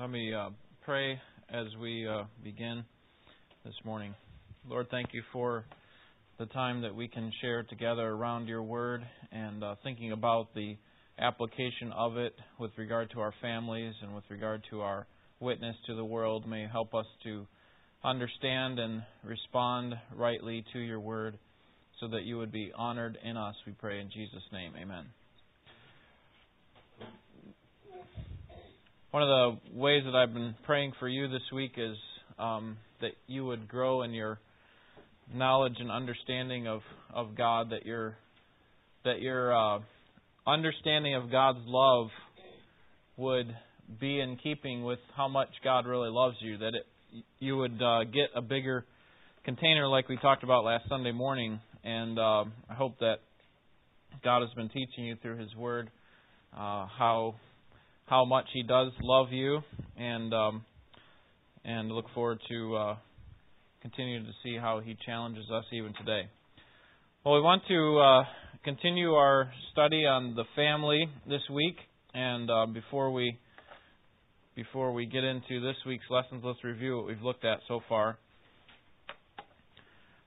Let me uh, pray as we uh, begin this morning. Lord, thank you for the time that we can share together around your word and uh, thinking about the application of it with regard to our families and with regard to our witness to the world. May help us to understand and respond rightly to your word so that you would be honored in us, we pray in Jesus' name. Amen. One of the ways that I've been praying for you this week is um, that you would grow in your knowledge and understanding of, of God, that your that your uh, understanding of God's love would be in keeping with how much God really loves you, that it, you would uh, get a bigger container like we talked about last Sunday morning, and uh, I hope that God has been teaching you through His Word uh, how how much He does love you, and um, and look forward to uh, continuing to see how He challenges us even today. Well, we want to uh, continue our study on the family this week, and uh, before we before we get into this week's lessons, let's review what we've looked at so far.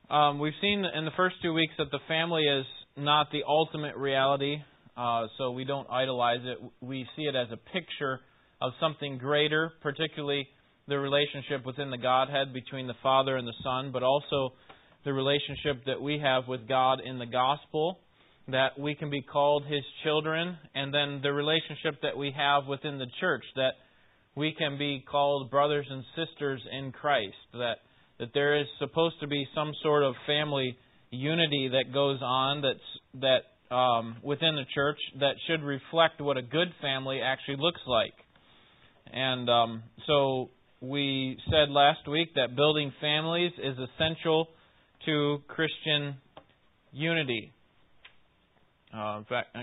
Um, we've seen in the first two weeks that the family is not the ultimate reality uh, so we don't idolize it. We see it as a picture of something greater, particularly the relationship within the Godhead between the Father and the Son, but also the relationship that we have with God in the gospel, that we can be called His children, and then the relationship that we have within the church, that we can be called brothers and sisters in Christ, that that there is supposed to be some sort of family unity that goes on that's that um, within the church that should reflect what a good family actually looks like. And um, so we said last week that building families is essential to Christian unity. Uh, in fact,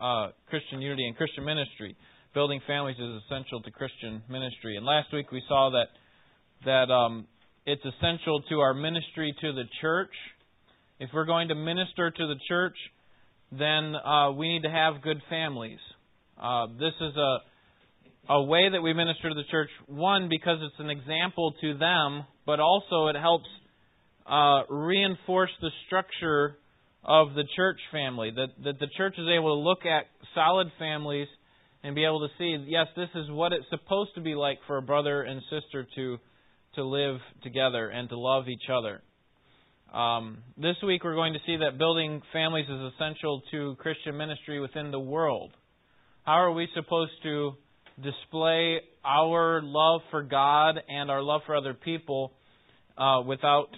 uh, Christian unity and Christian ministry. Building families is essential to Christian ministry. And last week we saw that that um, it's essential to our ministry to the church. If we're going to minister to the church, then uh, we need to have good families. Uh, this is a a way that we minister to the church. One, because it's an example to them, but also it helps uh, reinforce the structure of the church family. That that the church is able to look at solid families and be able to see, yes, this is what it's supposed to be like for a brother and sister to to live together and to love each other. Um, this week, we're going to see that building families is essential to Christian ministry within the world. How are we supposed to display our love for God and our love for other people uh, without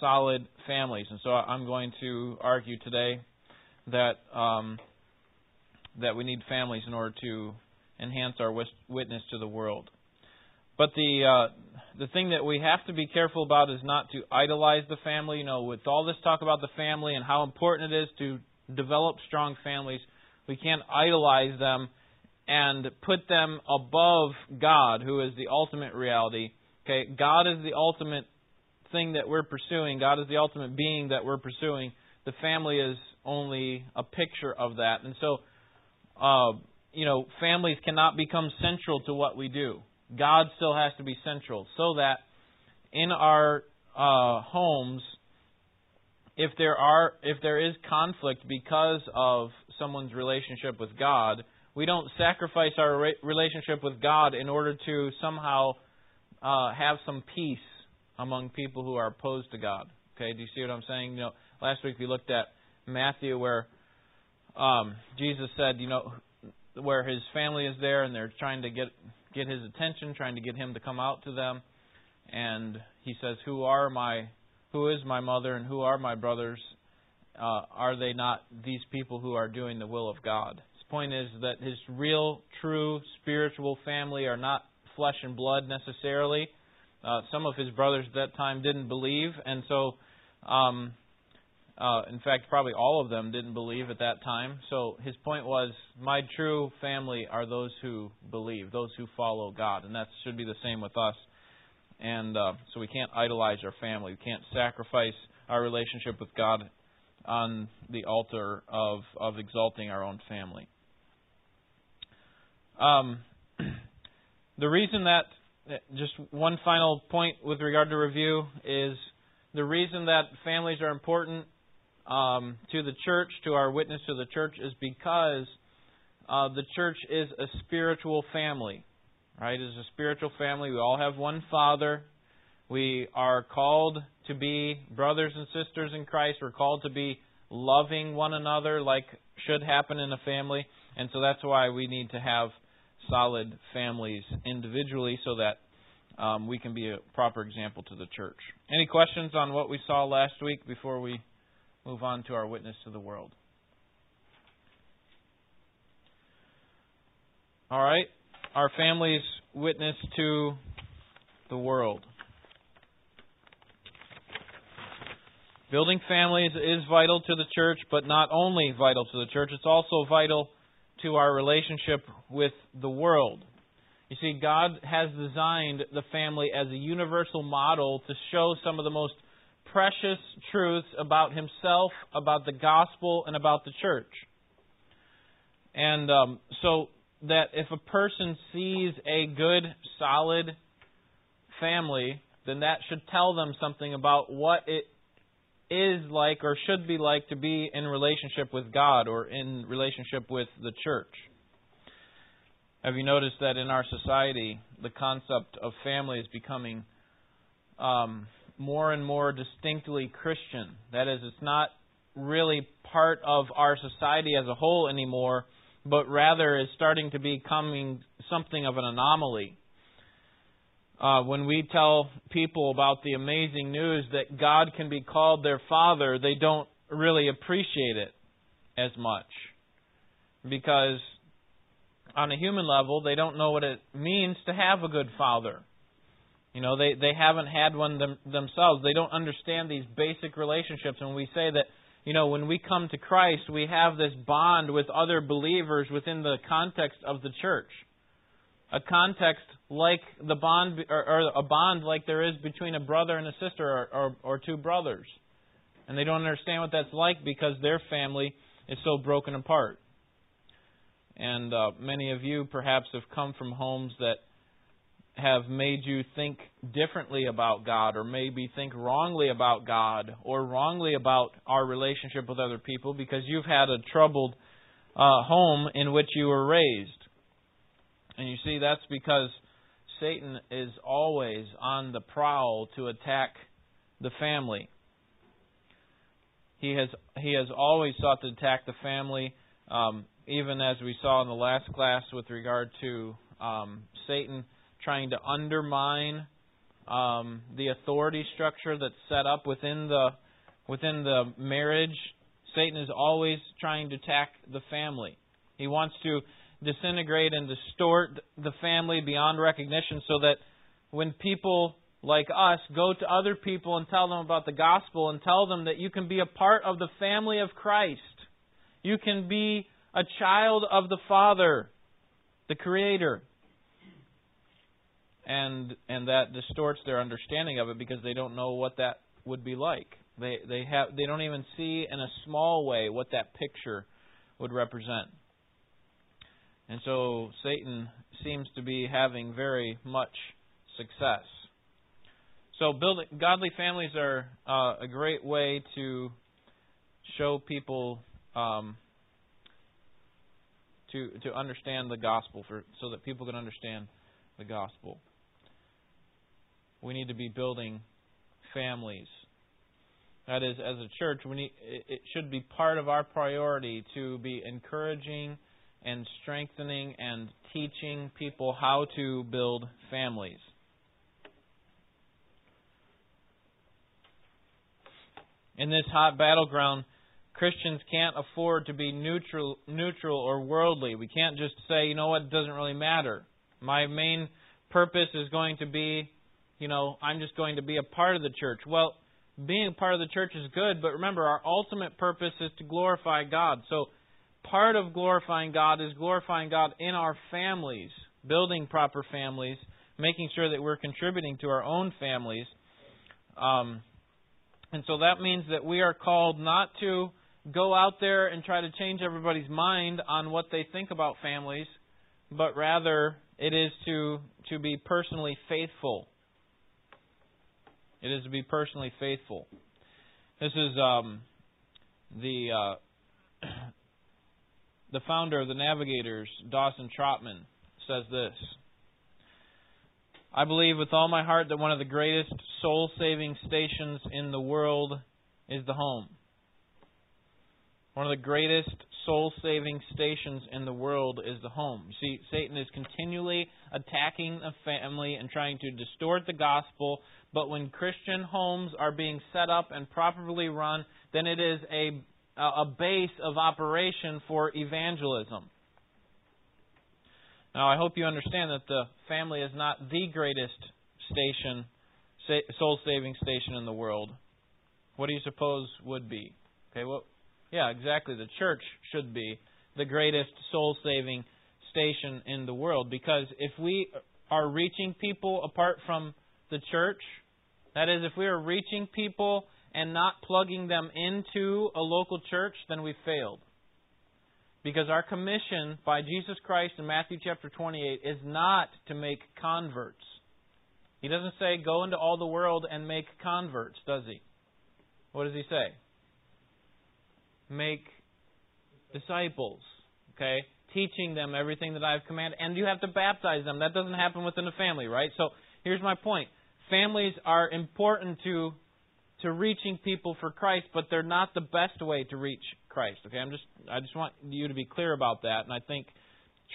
solid families? And so, I'm going to argue today that um, that we need families in order to enhance our witness to the world. But the uh, the thing that we have to be careful about is not to idolize the family. You know, with all this talk about the family and how important it is to develop strong families, we can't idolize them and put them above God, who is the ultimate reality. Okay, God is the ultimate thing that we're pursuing. God is the ultimate being that we're pursuing. The family is only a picture of that, and so, uh, you know, families cannot become central to what we do. God still has to be central so that in our uh, homes, if there are if there is conflict because of someone's relationship with God, we don't sacrifice our relationship with God in order to somehow uh, have some peace among people who are opposed to God. Okay, do you see what I'm saying? You know, last week we looked at Matthew where um, Jesus said, you know, where his family is there and they're trying to get get his attention, trying to get him to come out to them. And he says, "Who are my, who is my mother, and who are my brothers? Uh, are they not these people who are doing the will of God?" His point is that his real, true spiritual family are not flesh and blood necessarily. Uh, some of his brothers at that time didn't believe, and so um, uh, in fact, probably all of them didn't believe at that time. So his point was, my true family are those who believe, those who follow God, and that should be the same with us. And uh, so we can't idolize our family. We can't sacrifice our relationship with God on the altar of of exalting our own family. Um, the reason that, just one final point with regard to review, is the reason that families are important um, to the church, to our witness to the church, is because uh, the church is a spiritual family. Right? It's a spiritual family. We all have one Father. We are called to be brothers and sisters in Christ. We're called to be loving one another like should happen in a family. And so that's why we need to have solid families individually so that um, we can be a proper example to the church. Any questions on what we saw last week before we move on to our witness to the world? All right. Our family's witness to the world. Building families is vital to the church, but not only vital to the church, it's also vital to our relationship with the world. You see, God has designed the family as a universal model to show some of the most precious truths about Himself, about the gospel, and about the church. And um, so that if a person sees a good, solid family, then that should tell them something about what it is like or should be like to be in relationship with God or in relationship with the church. Have you noticed that in our society, the concept of family is becoming um, more and more distinctly Christian? That is, it's not really part of our society as a whole anymore, but rather is starting to becoming something of an anomaly uh, when we tell people about the amazing news that God can be called their Father, they don't really appreciate it as much. Because on a human level, they don't know what it means to have a good father. You know, they, they haven't had one them, themselves. They don't understand these basic relationships. And we say that, you know, when we come to Christ, we have this bond with other believers within the context of the church a context like the bond or, or, a bond like there is between a brother and a sister or, or, or two brothers and they don't understand what that's like because their family is so broken apart and uh, many of you perhaps have come from homes that have made you think differently about God or maybe think wrongly about God or wrongly about our relationship with other people because you've had a troubled uh, home in which you were raised and you see, that's because Satan is always on the prowl to attack the family. He has he has always sought to attack the family, um, even as we saw in the last class with regard to um, Satan trying to undermine um, the authority structure that's set up within the within the marriage. Satan is always trying to attack the family. He wants to disintegrate and distort the family beyond recognition so that when people like us go to other people and tell them about the gospel and tell them that you can be a part of the family of Christ. You can be a child of the Father, the Creator. And and that distorts their understanding of it because they don't know what that would be like. They they have they don't even see in a small way what that picture would represent. And so Satan seems to be having very much success. So building godly families are uh, a great way to show people um, to to understand the gospel for so that people can understand the gospel. We need to be building families. That is, as a church, we need, it should be part of our priority to be encouraging and strengthening and teaching people how to build families. In this hot battleground, Christians can't afford to be neutral, neutral or worldly. We can't just say, you know what, it doesn't really matter. My main purpose is going to be, you know, I'm just going to be a part of the church. Well, being a part of the church is good, but remember, our ultimate purpose is to glorify God. So part of glorifying God is glorifying God in our families, building proper families, making sure that we're contributing to our own families. Um, and so that means that we are called not to go out there and try to change everybody's mind on what they think about families, but rather it is to to be personally faithful. It is to be personally faithful. This is um, the uh, the founder of the Navigators, Dawson Trotman, says this. I believe with all my heart that one of the greatest soul saving stations in the world is the home. One of the greatest soul saving stations in the world is the home. See, Satan is continually attacking the family and trying to distort the gospel, but when Christian homes are being set up and properly run, then it is a, a base of operation for evangelism. Now, I hope you understand that the family is not the greatest station, soul saving station in the world. What do you suppose would be? Okay, well, yeah, exactly. The church should be the greatest soul saving station in the world because if we are reaching people apart from the church, that is, if we are reaching people and not plugging them into a local church, then we failed. Because our commission by Jesus Christ in Matthew chapter 28 is not to make converts. He doesn't say, go into all the world and make converts, does he? What does he say? Make disciples. Okay? Teaching them everything that I've commanded. And you have to baptize them. That doesn't happen within a family, right? So here's my point. Families are important to to reaching people for Christ, but they're not the best way to reach Christ. Okay, I'm just I just want you to be clear about that, and I think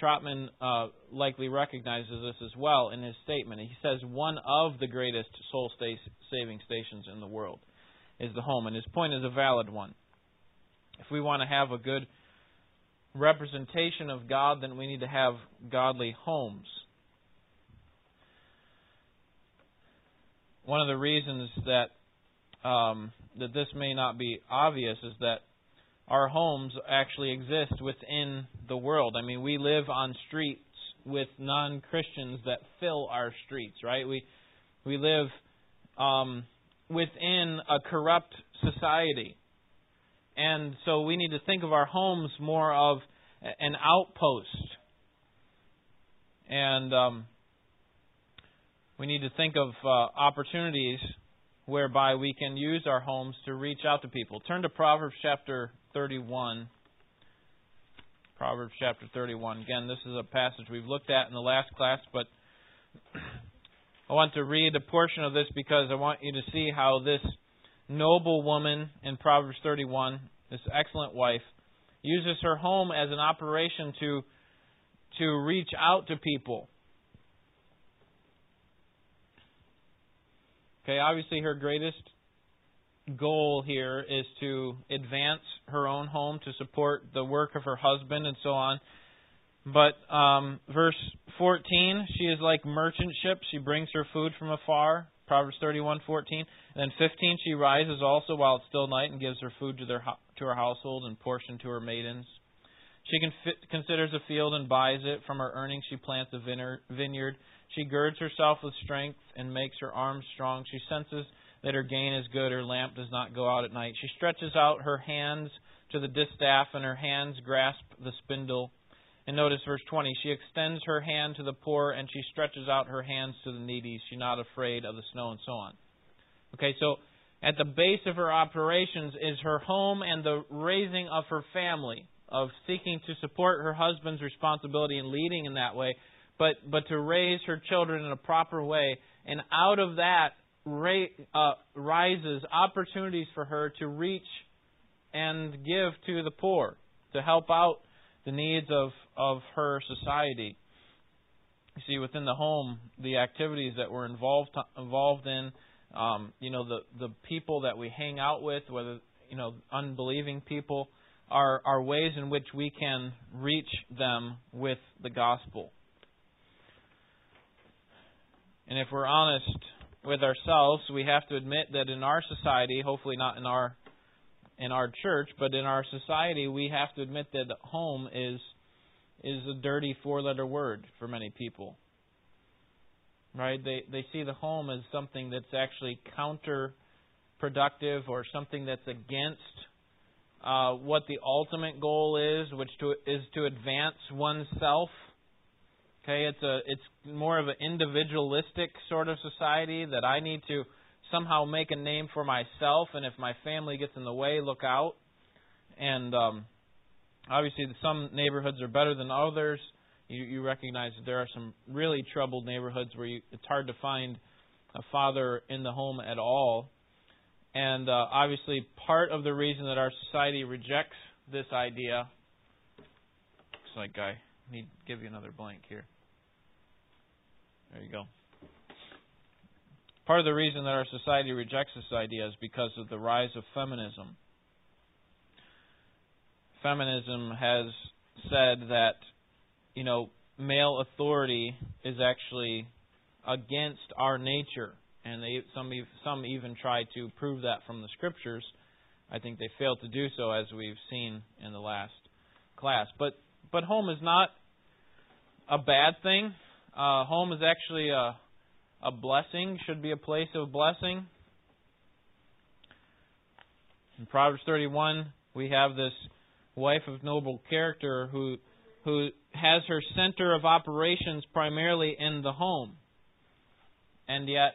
Trotman uh, likely recognizes this as well in his statement. He says one of the greatest soul saving stations in the world is the home, and his point is a valid one. If we want to have a good representation of God, then we need to have godly homes. One of the reasons that um, that this may not be obvious is that our homes actually exist within the world. I mean, we live on streets with non-Christians that fill our streets, right? We we live um, within a corrupt society. And so we need to think of our homes more of an outpost. And um, we need to think of uh, opportunities whereby we can use our homes to reach out to people. Turn to Proverbs chapter 31. Proverbs chapter 31. Again, this is a passage we've looked at in the last class, but I want to read a portion of this because I want you to see how this noble woman in Proverbs 31, this excellent wife, uses her home as an operation to to reach out to people. Okay, obviously her greatest goal here is to advance her own home to support the work of her husband and so on. But um, verse 14, she is like merchant ship. She brings her food from afar. Proverbs 31:14. And then 15, she rises also while it's still night and gives her food to their to her household and portion to her maidens. She considers a field and buys it. From her earnings, she plants a vineyard. She girds herself with strength and makes her arms strong. She senses that her gain is good. Her lamp does not go out at night. She stretches out her hands to the distaff, and her hands grasp the spindle. And notice verse 20. She extends her hand to the poor, and she stretches out her hands to the needy. She's not afraid of the snow, and so on. Okay, so at the base of her operations is her home and the raising of her family, of seeking to support her husband's responsibility and leading in that way, but, but to raise her children in a proper way. And out of that uh, rises opportunities for her to reach and give to the poor, to help out the needs of, of her society. You see, within the home, the activities that we're involved involved in, um, you know, the the people that we hang out with, whether you know unbelieving people, are are ways in which we can reach them with the gospel. And if we're honest with ourselves, we have to admit that in our society, hopefully not in our in our church, but in our society, we have to admit that home is is a dirty four-letter word for many people. Right? They they see the home as something that's actually counterproductive or something that's against uh, what the ultimate goal is, which to, is to advance oneself. Okay, it's a it's more of an individualistic sort of society that I need to somehow make a name for myself, and if my family gets in the way, look out. And um, obviously, some neighborhoods are better than others. You, you recognize that there are some really troubled neighborhoods where you, it's hard to find a father in the home at all. And uh, obviously, part of the reason that our society rejects this idea. Looks like I need to give you another blank here. There you go. Part of the reason that our society rejects this idea is because of the rise of feminism. Feminism has said that, you know, male authority is actually against our nature, and they some some even try to prove that from the scriptures. I think they failed to do so, as we've seen in the last class. But but home is not a bad thing. Uh, home is actually a a blessing. Should be a place of blessing. In Proverbs 31, we have this wife of noble character who who has her center of operations primarily in the home and yet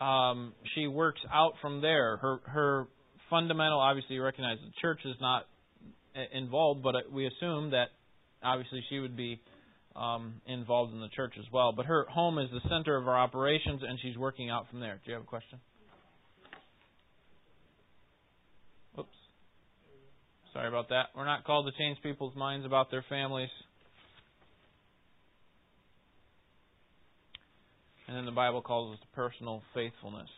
um, she works out from there. Her her fundamental, obviously, you recognize the church is not uh, involved, but uh, we assume that obviously she would be um, involved in the church as well. But her home is the center of our operations, and she's working out from there. Do you have a question? Oops. Sorry about that. We're not called to change people's minds about their families. And then the Bible calls us to personal faithfulness.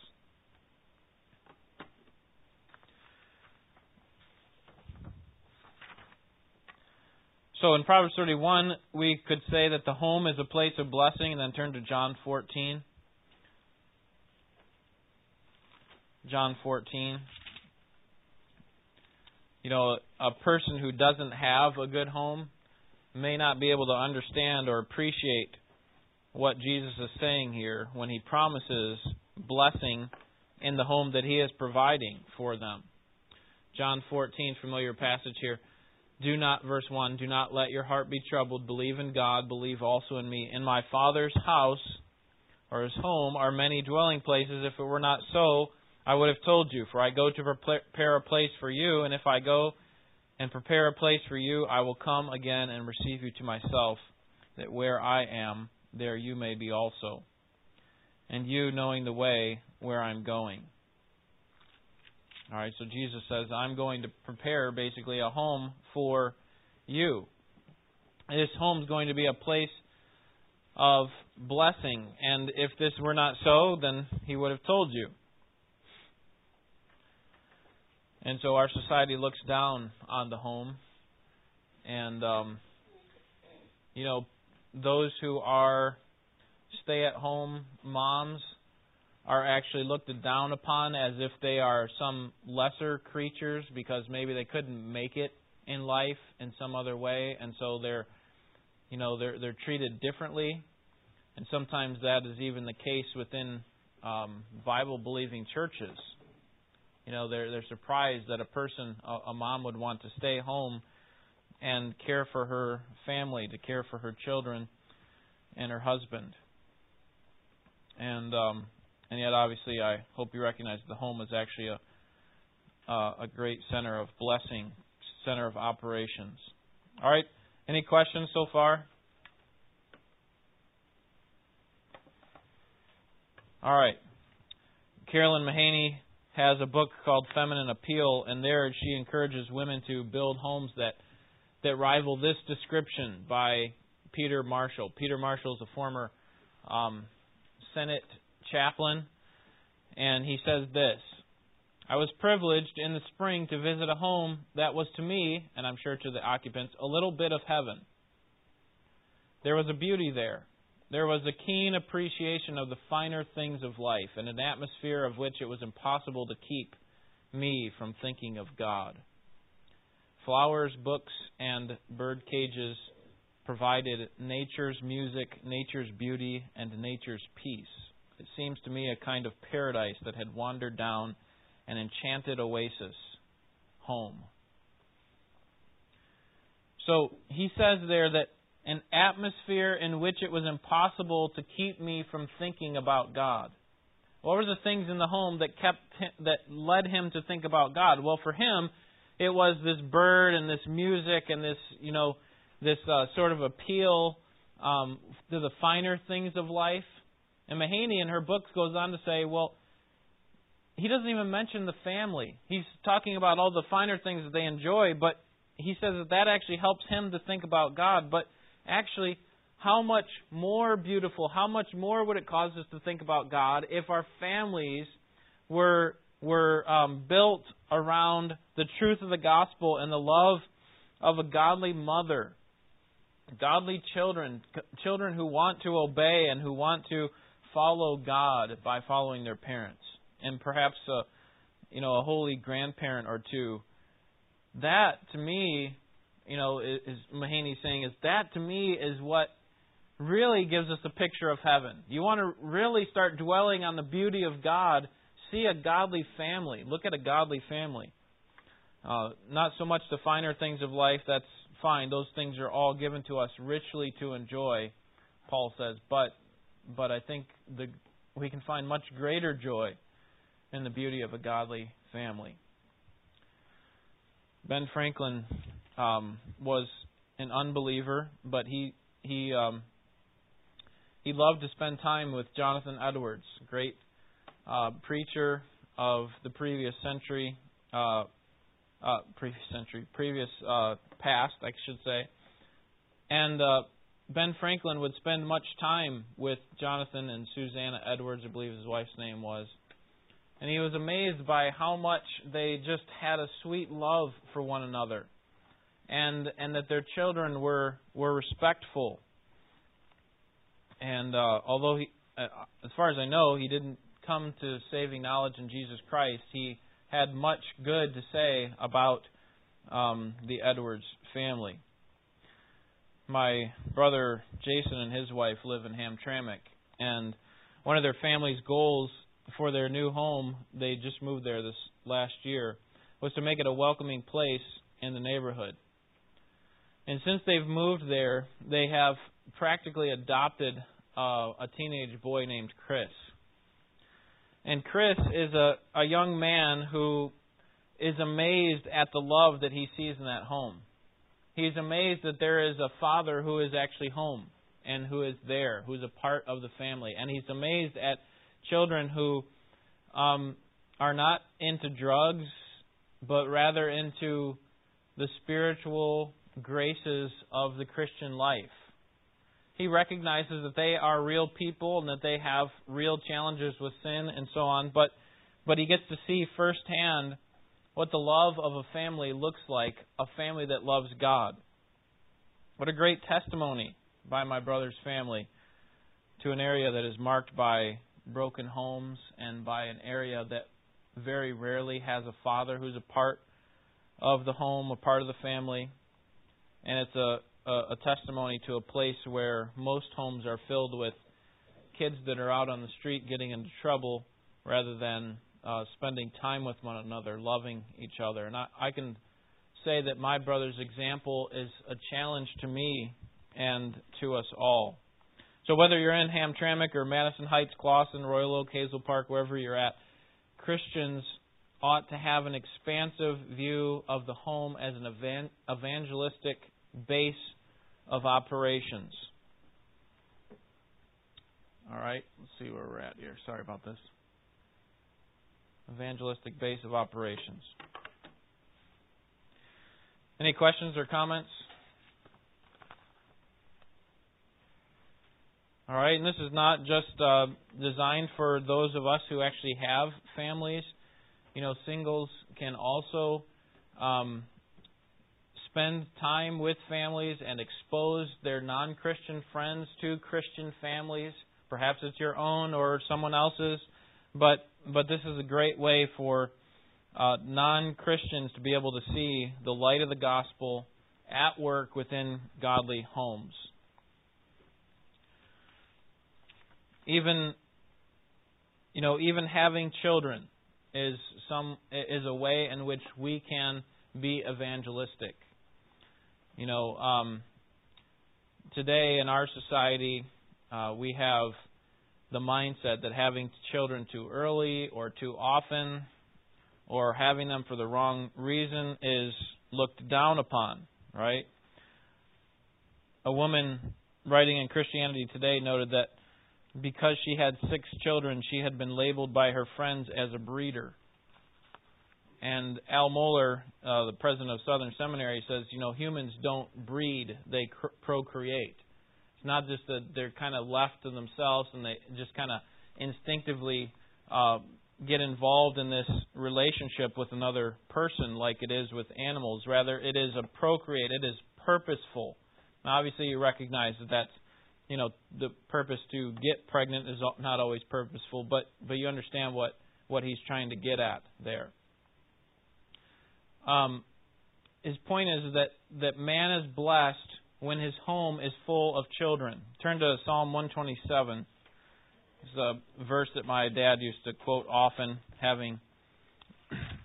So in Proverbs 31, we could say that the home is a place of blessing, and then turn to John 14. John 14. You know, a person who doesn't have a good home may not be able to understand or appreciate what Jesus is saying here when he promises blessing in the home that he is providing for them. John 14, familiar passage here. Do not, verse 1, do not let your heart be troubled. Believe in God, believe also in me. In my Father's house, or his home, are many dwelling places. If it were not so, I would have told you. For I go to prepare a place for you, and if I go and prepare a place for you, I will come again and receive you to myself, that where I am, there you may be also, and you knowing the way where I'm going. All right, so Jesus says, I'm going to prepare basically a home for you. This home is going to be a place of blessing, and if this were not so, then he would have told you. And so our society looks down on the home, and um, you know, those who are stay at home moms are actually looked down upon as if they are some lesser creatures because maybe they couldn't make it in life in some other way. And so they're you know they're they're treated differently. And sometimes that is even the case within um, Bible believing churches. You know they're they're surprised that a person a, a mom would want to stay home and care for her family, to care for her children and her husband. And um, and yet, obviously, I hope you recognize the home is actually a uh, a great center of blessing, center of operations. All right. Any questions so far? All right. Carolyn Mahaney has a book called Feminine Appeal, and there she encourages women to build homes that that rival this description by Peter Marshall. Peter Marshall is a former um, Senate chaplain, and he says this I was privileged in the spring to visit a home that was to me, and I'm sure to the occupants, a little bit of heaven. There was a beauty there. There was a keen appreciation of the finer things of life, and an atmosphere of which it was impossible to keep me from thinking of God. Flowers, books, and bird cages provided nature's music, nature's beauty, and nature's peace. It seems to me a kind of paradise that had wandered down an enchanted oasis home. So he says there that an atmosphere in which it was impossible to keep me from thinking about God. What were the things in the home that kept that led him to think about God? Well, for him, it was this bird and this music and this, you know, this uh, sort of appeal um, to the finer things of life. And Mahaney in her books goes on to say, well, he doesn't even mention the family. He's talking about all the finer things that they enjoy, but he says that that actually helps him to think about God. But actually, how much more beautiful, how much more would it cause us to think about God if our families were were um, built around the truth of the gospel and the love of a godly mother, godly children, children who want to obey and who want to follow God by following their parents, and perhaps a, you know a holy grandparent or two. That to me, you know, is, is Mahaney saying is that to me is what really gives us a picture of heaven. You want to really start dwelling on the beauty of God, see a godly family. Look at a godly family. Uh, not so much the finer things of life, that's fine. Those things are all given to us richly to enjoy, Paul says. But but I think the we can find much greater joy in the beauty of a godly family. Ben Franklin um, was an unbeliever, but he he um, he loved to spend time with Jonathan Edwards, great uh, preacher of the previous century, uh, uh, previous century, previous uh, past, I should say. And uh, Ben Franklin would spend much time with Jonathan and Susanna Edwards, I believe his wife's name was. And he was amazed by how much they just had a sweet love for one another. And and that their children were were respectful and uh, although he, uh, as far as I know, he didn't come to saving knowledge in Jesus Christ, he had much good to say about um, the Edwards family. My brother Jason and his wife live in Hamtramck, and one of their family's goals for their new home, they just moved there this last year, was to make it a welcoming place in the neighborhood. And since they've moved there, they have practically adopted uh, a teenage boy named Chris. And Chris is a, a young man who is amazed at the love that he sees in that home. He's amazed that there is a father who is actually home and who is there, who's a part of the family. And he's amazed at children who um, are not into drugs, but rather into the spiritual graces of the Christian life. He recognizes that they are real people and that they have real challenges with sin and so on, but but he gets to see firsthand what the love of a family looks like, a family that loves God. What a great testimony by my brother's family to an area that is marked by broken homes and by an area that very rarely has a father who's a part of the home, a part of the family. And it's a a, a testimony to a place where most homes are filled with kids that are out on the street getting into trouble rather than uh, spending time with one another, loving each other. And I, I can say that my brother's example is a challenge to me and to us all. So whether you're in Hamtramck or Madison Heights, Clawson, Royal Oak, Hazel Park, wherever you're at, Christians ought to have an expansive view of the home as an evangelistic base of operations. All right, let's see where we're at here. Sorry about this. Evangelistic base of operations. Any questions or comments? All right, and this is not just uh, designed for those of us who actually have families. You know, singles can also um, spend time with families and expose their non Christian friends to Christian families. Perhaps it's your own or someone else's, but but this is a great way for uh, non Christians to be able to see the light of the gospel at work within godly homes. Even you know, even having children is some is a way in which we can be evangelistic. You know, um, today in our society, uh, we have the mindset that having children too early or too often or having them for the wrong reason is looked down upon, right? A woman writing in Christianity Today noted that because she had six children, she had been labeled by her friends as a breeder. And Al Mohler, uh, the president of Southern Seminary, says, you know, humans don't breed, they cr- procreate. It's not just that they're kind of left to themselves and they just kind of instinctively uh, get involved in this relationship with another person like it is with animals. Rather, it is a procreate, it is purposeful. Now, obviously, you recognize that that's you know the purpose to get pregnant is not always purposeful, but but you understand what what he's trying to get at there. Um, his point is that that man is blessed when his home is full of children. Turn to Psalm 127. It's a verse that my dad used to quote often, having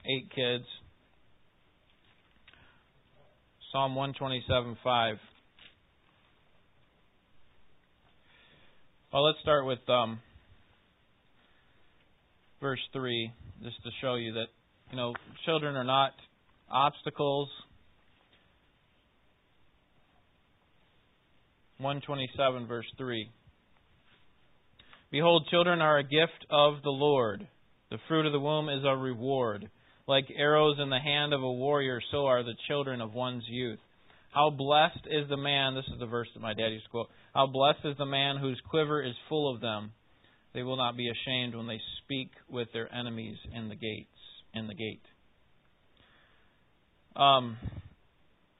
eight kids. Psalm 127 5. Well, let's start with um, verse 3, just to show you that, you know, children are not obstacles. 127, verse 3. Behold, children are a gift of the Lord. The fruit of the womb is a reward. Like arrows in the hand of a warrior, so are the children of one's youth. How blessed is the man, this is the verse that my dad used to quote. How blessed is the man whose quiver is full of them. They will not be ashamed when they speak with their enemies in the gates, in the gate. Um,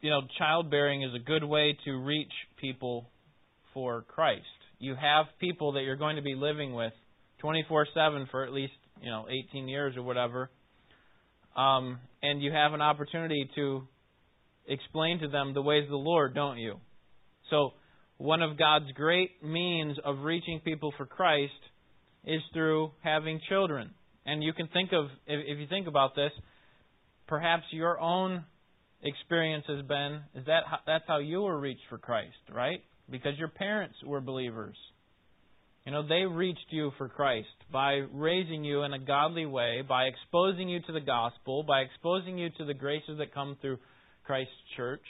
you know, childbearing is a good way to reach people for Christ you have people that you're going to be living with 24/7 for at least you know 18 years or whatever, um, and you have an opportunity to explain to them the ways of the Lord, don't you? So one of God's great means of reaching people for Christ is through having children. And you can think of, if, you think about this, perhaps your own experience has been is that that's how you were reached for Christ, right? because your parents were believers. You know, they reached you for Christ by raising you in a godly way, by exposing you to the gospel, by exposing you to the graces that come through Christ's church.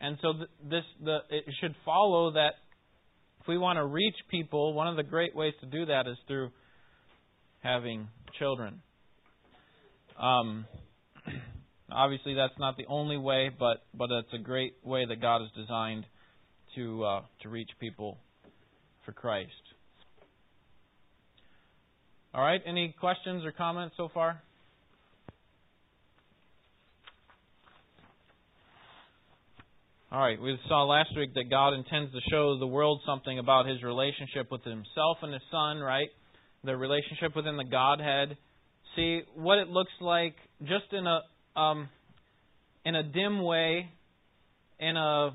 And so this the it should follow that if we want to reach people, one of the great ways to do that is through having children. Um, obviously, that's not the only way, but but it's a great way that God has designed to uh, to reach people for Christ. All right, any questions or comments so far? All right, we saw last week that God intends to show the world something about his relationship with himself and his son, right? The relationship within the Godhead. See what it looks like just in a um, in a dim way, in a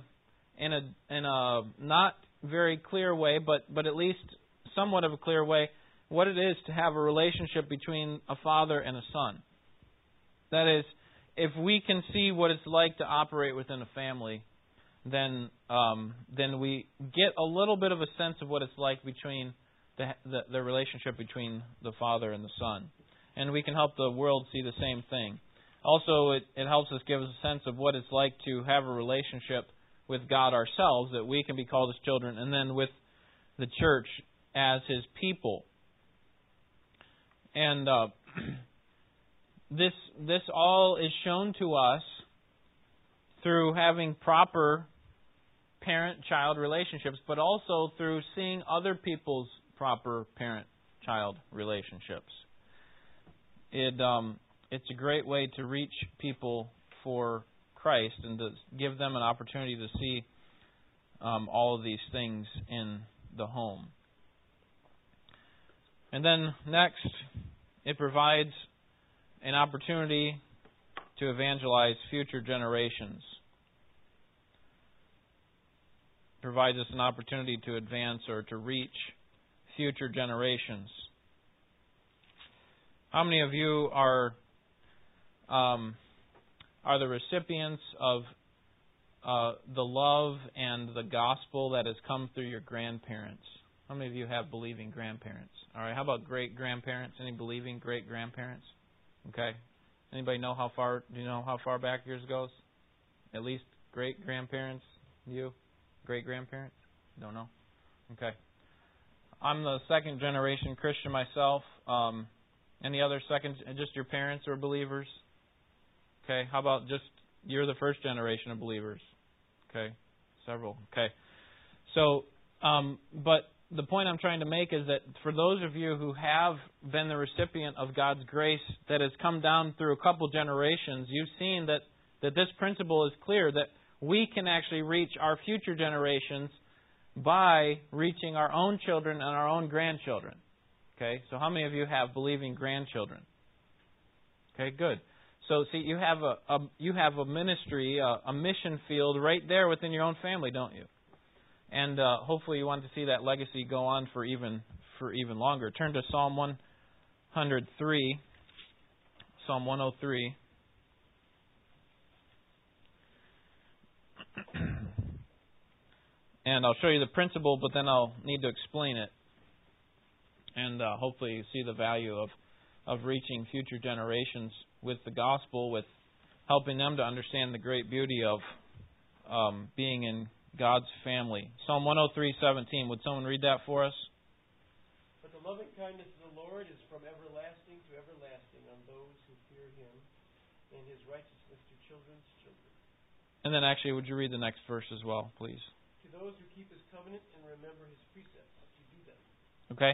in a in a not very clear way, but but at least somewhat of a clear way, what it is to have a relationship between a father and a son. That is, if we can see what it's like to operate within a family, then um, then we get a little bit of a sense of what it's like between the, the the relationship between the father and the son, and we can help the world see the same thing. Also, it, it helps us give us a sense of what it's like to have a relationship with God ourselves, that we can be called His children, and then with the church as His people. And uh, this this all is shown to us through having proper parent-child relationships, but also through seeing other people's proper parent-child relationships. It um, it's a great way to reach people for Christ and to give them an opportunity to see um, all of these things in the home. And then next, it provides an opportunity to evangelize future generations. It provides us an opportunity to advance or to reach future generations. How many of you are um, are the recipients of uh, the love and the gospel that has come through your grandparents. How many of you have believing grandparents? All right. How about great grandparents? Any believing great grandparents? Okay. Anybody know how far? Do you know how far back yours goes? At least great grandparents. You, great grandparents? Don't know. Okay. I'm the second generation Christian myself. Um, any other second? Just your parents are believers. Okay. How about just you're the first generation of believers? Okay. Several. Okay. So, um, but the point I'm trying to make is that for those of you who have been the recipient of God's grace that has come down through a couple generations, you've seen that, that this principle is clear that we can actually reach our future generations by reaching our own children and our own grandchildren. Okay, so how many of you have believing grandchildren? Okay, good. So see, you have a, a you have a ministry, a, a mission field right there within your own family, don't you? and uh, hopefully you want to see that legacy go on for even for even longer. Turn to Psalm 103, Psalm 103. and I'll show you the principle, but then I'll need to explain it. And uh, hopefully you see the value of, of reaching future generations with the gospel, with helping them to understand the great beauty of um, being in God's family. Psalm 103:17. Would someone read that for us? But the loving kindness of the Lord is from everlasting to everlasting on those who fear him, and his righteousness to children's children. And then actually, would you read the next verse as well, please? To those who keep his covenant and remember his precepts to do them. Okay.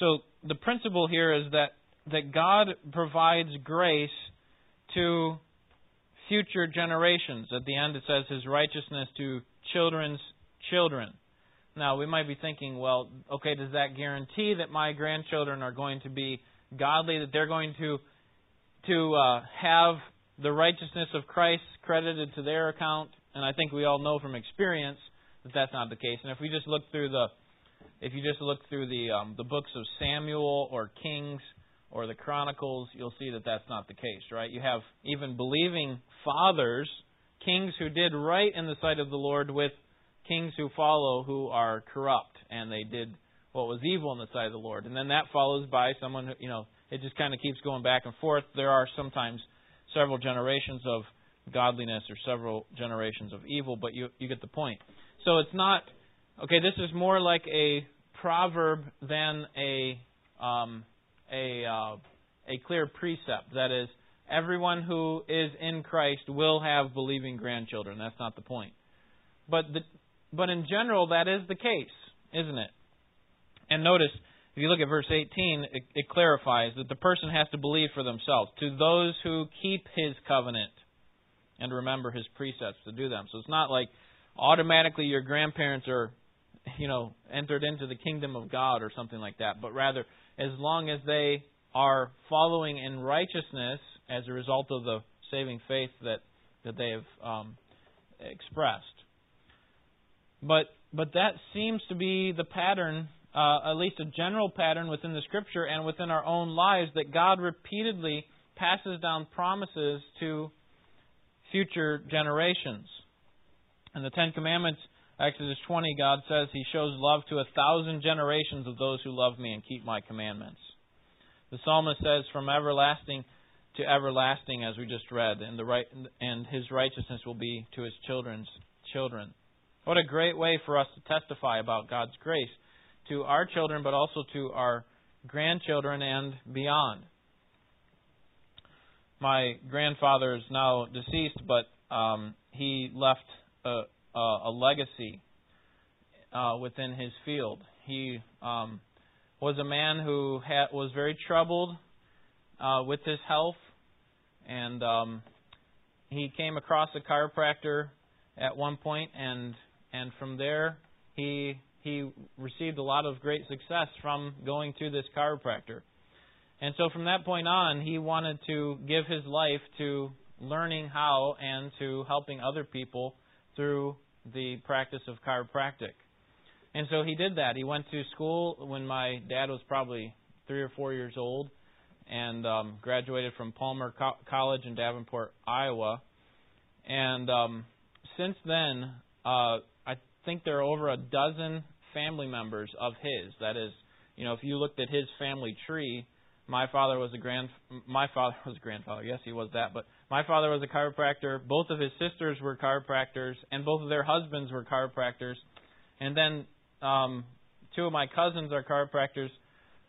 So the principle here is that that God provides grace to future generations. At the end, it says His righteousness to children's children. Now, we might be thinking, well, okay, does that guarantee that my grandchildren are going to be godly, that they're going to to uh, have the righteousness of Christ credited to their account? And I think we all know from experience that that's not the case. And if we just look through the if you just look through the um, the books of Samuel or Kings or the Chronicles, you'll see that that's not the case, right? You have even believing fathers kings who did right in the sight of the Lord with kings who follow who are corrupt and they did what was evil in the sight of the Lord. And then that follows by someone who, you know, it just kind of keeps going back and forth. There are sometimes several generations of godliness or several generations of evil, but you you get the point. So it's not okay. This is more like a proverb than a um, a uh, a clear precept. That is, everyone who is in Christ will have believing grandchildren. That's not the point. But the, but in general, that is the case, isn't it? And notice, if you look at verse 18, it, it clarifies that the person has to believe for themselves. To those who keep his covenant and remember his precepts to do them. So it's not like automatically your grandparents are, you know, entered into the kingdom of God or something like that, but rather as long as they are following in righteousness as a result of the saving faith that that they have um, expressed. But but that seems to be the pattern, uh, at least a general pattern within the Scripture and within our own lives, that God repeatedly passes down promises to future generations. And the Ten Commandments, Exodus 20, God says He shows love to a thousand generations of those who love me and keep my commandments. The psalmist says, From everlasting to everlasting, as we just read, and the right and his righteousness will be to his children's children. What a great way for us to testify about God's grace to our children, but also to our grandchildren and beyond. My grandfather is now deceased, but um, he left a, a, a legacy uh, within his field. He um, was a man who had, was very troubled uh, with his health, and um, he came across a chiropractor at one point, and and from there he he received a lot of great success from going to this chiropractor. And so from that point on, he wanted to give his life to learning how and to helping other people through the practice of chiropractic. And so he did that. He went to school when my dad was probably three or four years old and um, graduated from Palmer Co- College in Davenport, Iowa. And um, since then, uh, I think there are over a dozen family members of his. That is, you know, if you looked at his family tree, my father was a grand my father was a grandfather. Yes, he was that, but my father was a chiropractor. Both of his sisters were chiropractors, and both of their husbands were chiropractors. And then um, two of my cousins are chiropractors.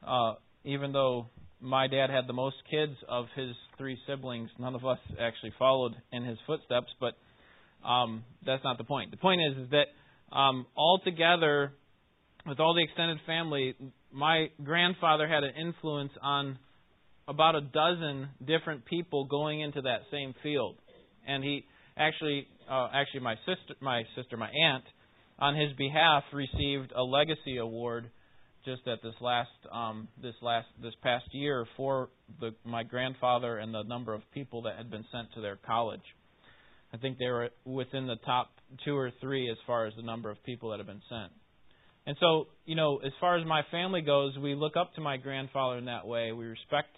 Uh, even though my dad had the most kids of his three siblings, none of us actually followed in his footsteps. But um, that's not the point. The point is, is that um, all together, with all the extended family, my grandfather had an influence on about a dozen different people going into that same field, and he actually, uh, actually, my sister, my sister, my aunt, on his behalf, received a legacy award just at this last, um, this last, this past year for the, my grandfather and the number of people that had been sent to their college. I think they were within the top two or three as far as the number of people that have been sent. And so, you know, as far as my family goes, we look up to my grandfather in that way. We respect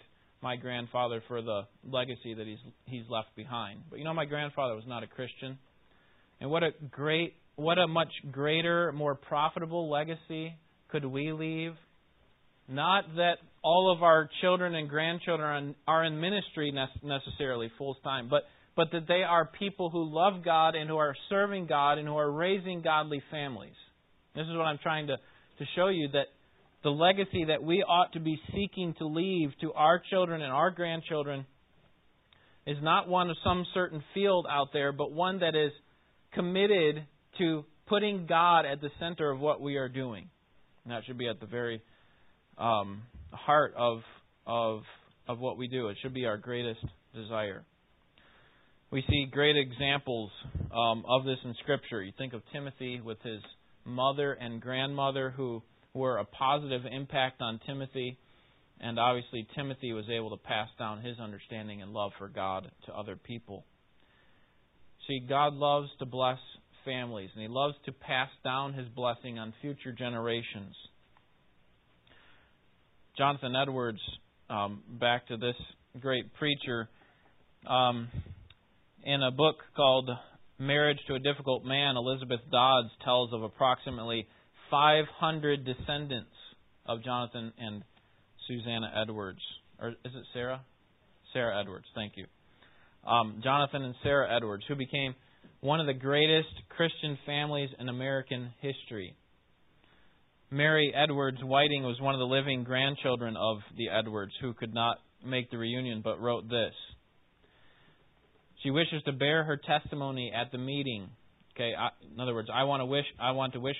my grandfather for the legacy that he's he's left behind. But you know, my grandfather was not a Christian. And what a great what a much greater, more profitable legacy could we leave? Not that all of our children and grandchildren are in ministry necessarily full time, but but that they are people who love God and who are serving God and who are raising godly families. This is what I'm trying to, to show you that the legacy that we ought to be seeking to leave to our children and our grandchildren is not one of some certain field out there, but one that is committed to putting God at the center of what we are doing. And that should be at the very um, heart of, of, of what we do. It should be our greatest desire. We see great examples um, of this in Scripture. You think of Timothy with his mother and grandmother who were a positive impact on Timothy. And obviously, Timothy was able to pass down his understanding and love for God to other people. See, God loves to bless families, and He loves to pass down His blessing on future generations. Jonathan Edwards, um, back to this great preacher, um, in a book called Marriage to a Difficult Man, Elisabeth Dodds tells of approximately 500 descendants of Jonathan and Susanna Edwards. Or is it Sarah? Sarah Edwards, thank you. Um, Jonathan and Sarah Edwards, who became one of the greatest Christian families in American history. Mary Edwards Whiting was one of the living grandchildren of the Edwards who could not make the reunion but wrote this she wishes to bear her testimony at the meeting. Okay, I, in other words, I want to wish I want to wish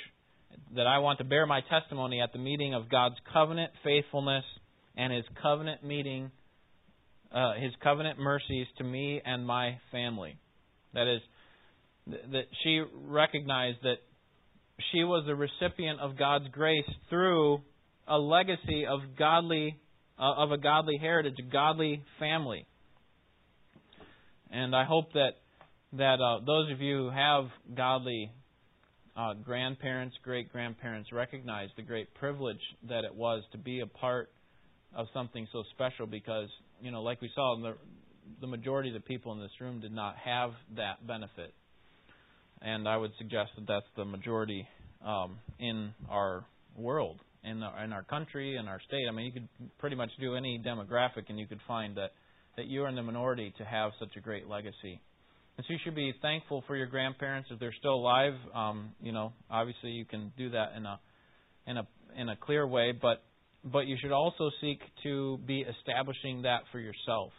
that I want to bear my testimony at the meeting of God's covenant faithfulness and His covenant meeting, uh, His covenant mercies to me and my family. That is, that she recognized that she was the recipient of God's grace through a legacy of godly, uh, of a godly heritage, a godly family. And I hope that that uh, those of you who have godly uh, grandparents, great grandparents, recognize the great privilege that it was to be a part of something so special. Because you know, like we saw, the the majority of the people in this room did not have that benefit, and I would suggest that that's the majority um, in our world, in our, in our country, in our state. I mean, you could pretty much do any demographic, and you could find that that you are in the minority to have such a great legacy. And so you should be thankful for your grandparents if they're still alive. Um, you know, obviously you can do that in a in a in a clear way, but but you should also seek to be establishing that for yourself.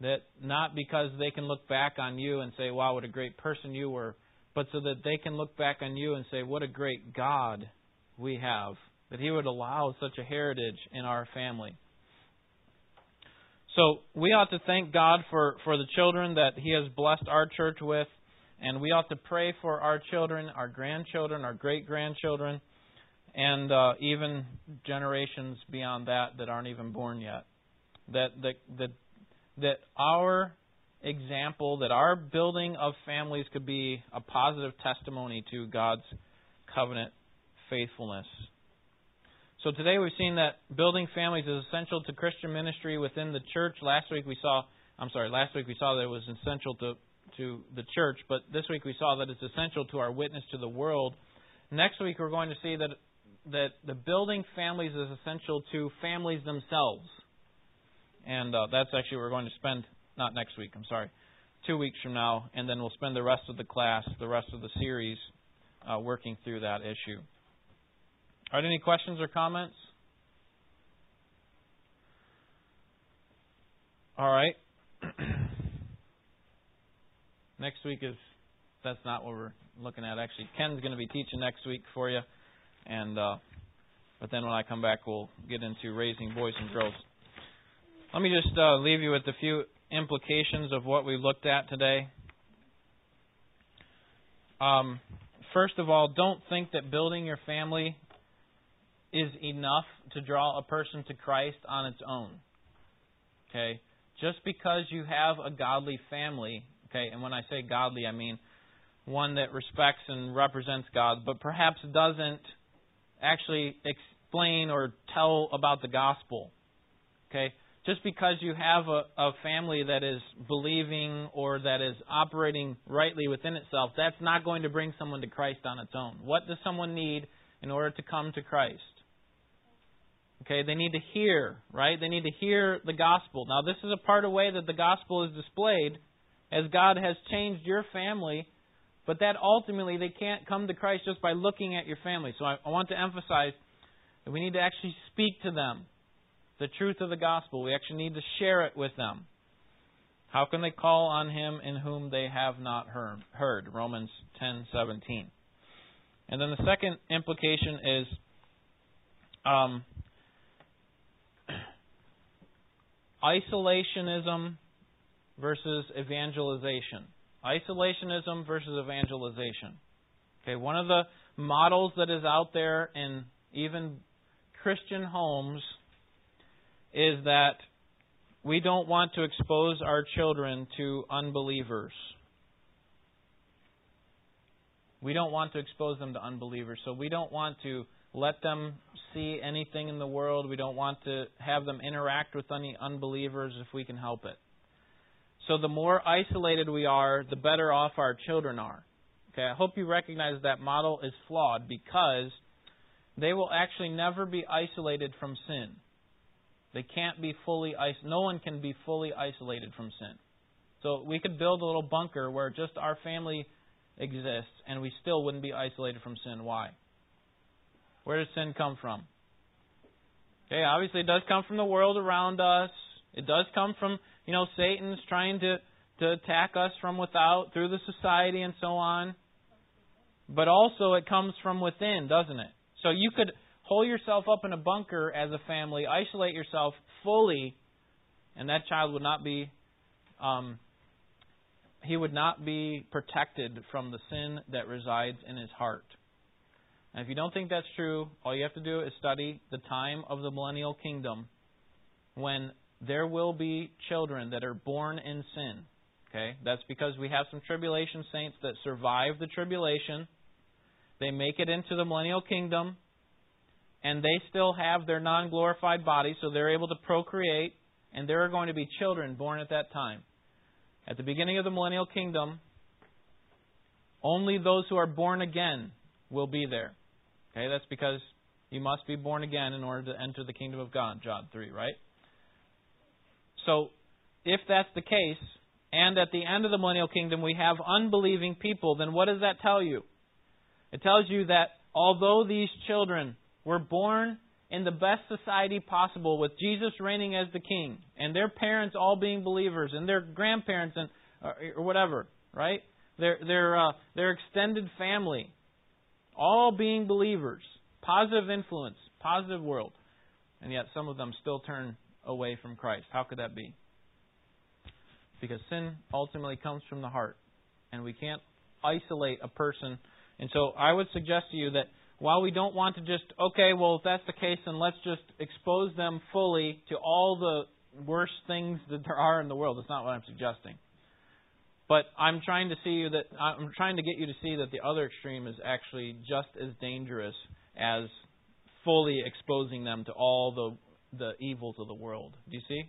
That not because they can look back on you and say, "Wow, what a great person you were," but so that they can look back on you and say, "What a great God we have." That He would allow such a heritage in our family. So we ought to thank God for, for the children that He has blessed our church with, and we ought to pray for our children, our grandchildren, our great grandchildren, and uh, even generations beyond that that aren't even born yet. That, that, that, that our example, that our building of families could be a positive testimony to God's covenant faithfulness. So today we've seen that building families is essential to Christian ministry within the church. Last week we saw, I'm sorry, last week we saw that it was essential to to the church, but this week we saw that it's essential to our witness to the world. Next week we're going to see that that the building families is essential to families themselves, and uh, that's actually what we're going to spend not next week. I'm sorry, two weeks from now, and then we'll spend the rest of the class, the rest of the series, uh, working through that issue. Are there any questions or comments? All right. next week is that's not what we're looking at. Actually, Ken's going to be teaching next week for you, and uh, but then when I come back, we'll get into raising boys and girls. Let me just uh, leave you with a few implications of what we looked at today. Um, first of all, don't think that building your family is enough to draw a person to Christ on its own. Okay? Just because you have a godly family, okay, and when I say godly, I mean one that respects and represents God, but perhaps doesn't actually explain or tell about the gospel. Okay? Just because you have a, a family that is believing or that is operating rightly within itself, that's not going to bring someone to Christ on its own. What does someone need in order to come to Christ? Okay, they need to hear, right? They need to hear the gospel. Now, this is a part of the way that the gospel is displayed as God has changed your family, but that ultimately they can't come to Christ just by looking at your family. So I, I want to emphasize that we need to actually speak to them the truth of the gospel. We actually need to share it with them. How can they call on him in whom they have not heard? Romans 10:17. And then the second implication is um, isolationism versus evangelization. Isolationism versus evangelization. Okay, one of the models that is out there in even Christian homes is that we don't want to expose our children to unbelievers. We don't want to expose them to unbelievers, so we don't want to let them see anything in the world. We don't want to have them interact with any unbelievers if we can help it. So the more isolated we are, the better off our children are. Okay, I hope you recognize that model is flawed because they will actually never be isolated from sin. They can't be fully no one can be fully isolated from sin. So we could build a little bunker where just our family exists and we still wouldn't be isolated from sin. Why? Where does sin come from? Okay, obviously it does come from the world around us. It does come from, you know, Satan's trying to, to attack us from without through the society and so on. But also it comes from within, doesn't it? So you could hole yourself up in a bunker as a family, isolate yourself fully, and that child would not be um, he would not be protected from the sin that resides in his heart. And if you don't think that's true, all you have to do is study the time of the millennial kingdom when there will be children that are born in sin. Okay? That's because we have some tribulation saints that survive the tribulation. They make it into the millennial kingdom and they still have their non glorified body, so they're able to procreate, and there are going to be children born at that time. At the beginning of the millennial kingdom, only those who are born again will be there. Okay, that's because you must be born again in order to enter the kingdom of God, John 3, right? So, if that's the case, and at the end of the millennial kingdom we have unbelieving people, then what does that tell you? It tells you that although these children were born in the best society possible with Jesus reigning as the king and their parents all being believers and their grandparents and or whatever, right? Their their uh, their extended family all being believers, positive influence, positive world. And yet some of them still turn away from Christ. How could that be? Because sin ultimately comes from the heart, and we can't isolate a person. And so I would suggest to you that while we don't want to just, okay, well, if that's the case, then let's just expose them fully to all the worst things that there are in the world. That's not what I'm suggesting. But I'm trying to see you that I'm trying to get you to see that the other extreme is actually just as dangerous as fully exposing them to all the the evils of the world. Do you see?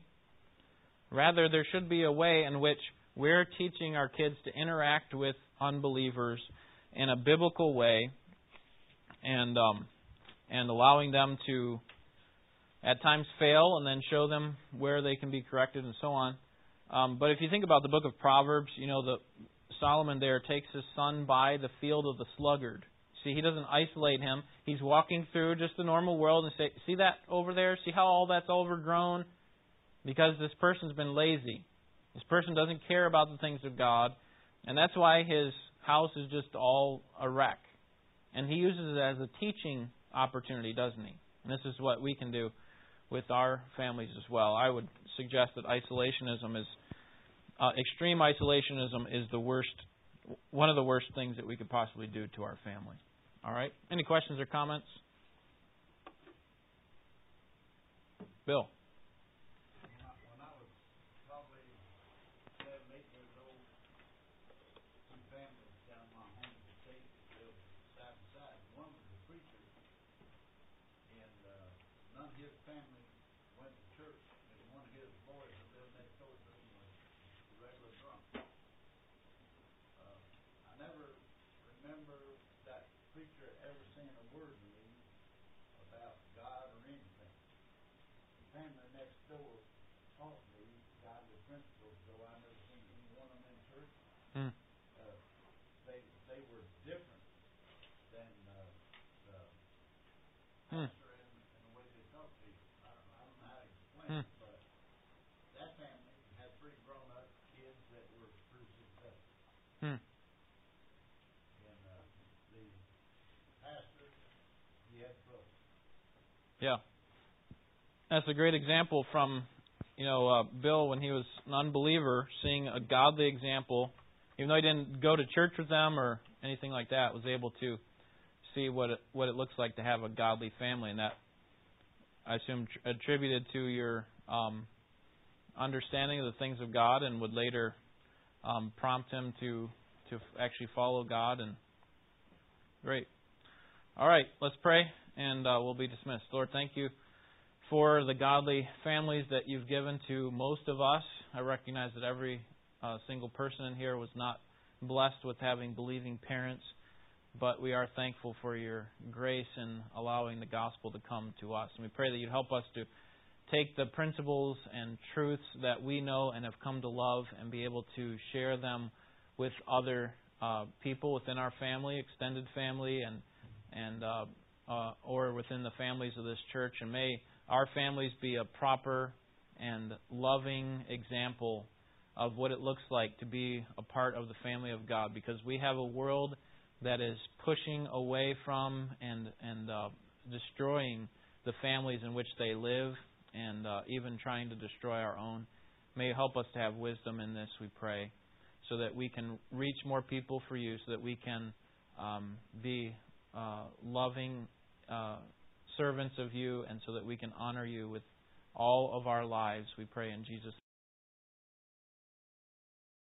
Rather, there should be a way in which we're teaching our kids to interact with unbelievers in a biblical way and um, and allowing them to at times fail and then show them where they can be corrected and so on. Um, but if you think about the book of Proverbs, you know the Solomon there takes his son by the field of the sluggard. See, he doesn't isolate him. He's walking through just the normal world and say, "See that over there? See how all that's overgrown? Because this person's been lazy. This person doesn't care about the things of God, and that's why his house is just all a wreck. And he uses it as a teaching opportunity, doesn't he? And this is what we can do with our families as well. I would suggest that isolationism is uh, extreme isolationism is the worst, one of the worst things that we could possibly do to our family. All right. Any questions or comments? Bill. Yeah. That's a great example from, you know, uh, Bill when he was an unbeliever, seeing a godly example, even though he didn't go to church with them or anything like that, was able to see what it, what it looks like to have a godly family, and that I assume attributed to your um, understanding of the things of God, and would later um, prompt him to to actually follow God. And great. All right, let's pray and uh, we'll be dismissed. Lord, thank you for the godly families that you've given to most of us. I recognize that every uh, single person in here was not blessed with having believing parents, but we are thankful for your grace in allowing the gospel to come to us. And we pray that you'd help us to take the principles and truths that we know and have come to love and be able to share them with other uh, people within our family, extended family, and and uh, uh, or within the families of this church. And may our families be a proper and loving example of what it looks like to be a part of the family of God because we have a world that is pushing away from and, and uh, destroying the families in which they live and uh, even trying to destroy our own. May you help us to have wisdom in this, we pray, so that we can reach more people for you, so that we can um, be uh, loving uh, servants of you, and so that we can honor you with all of our lives. We pray in Jesus'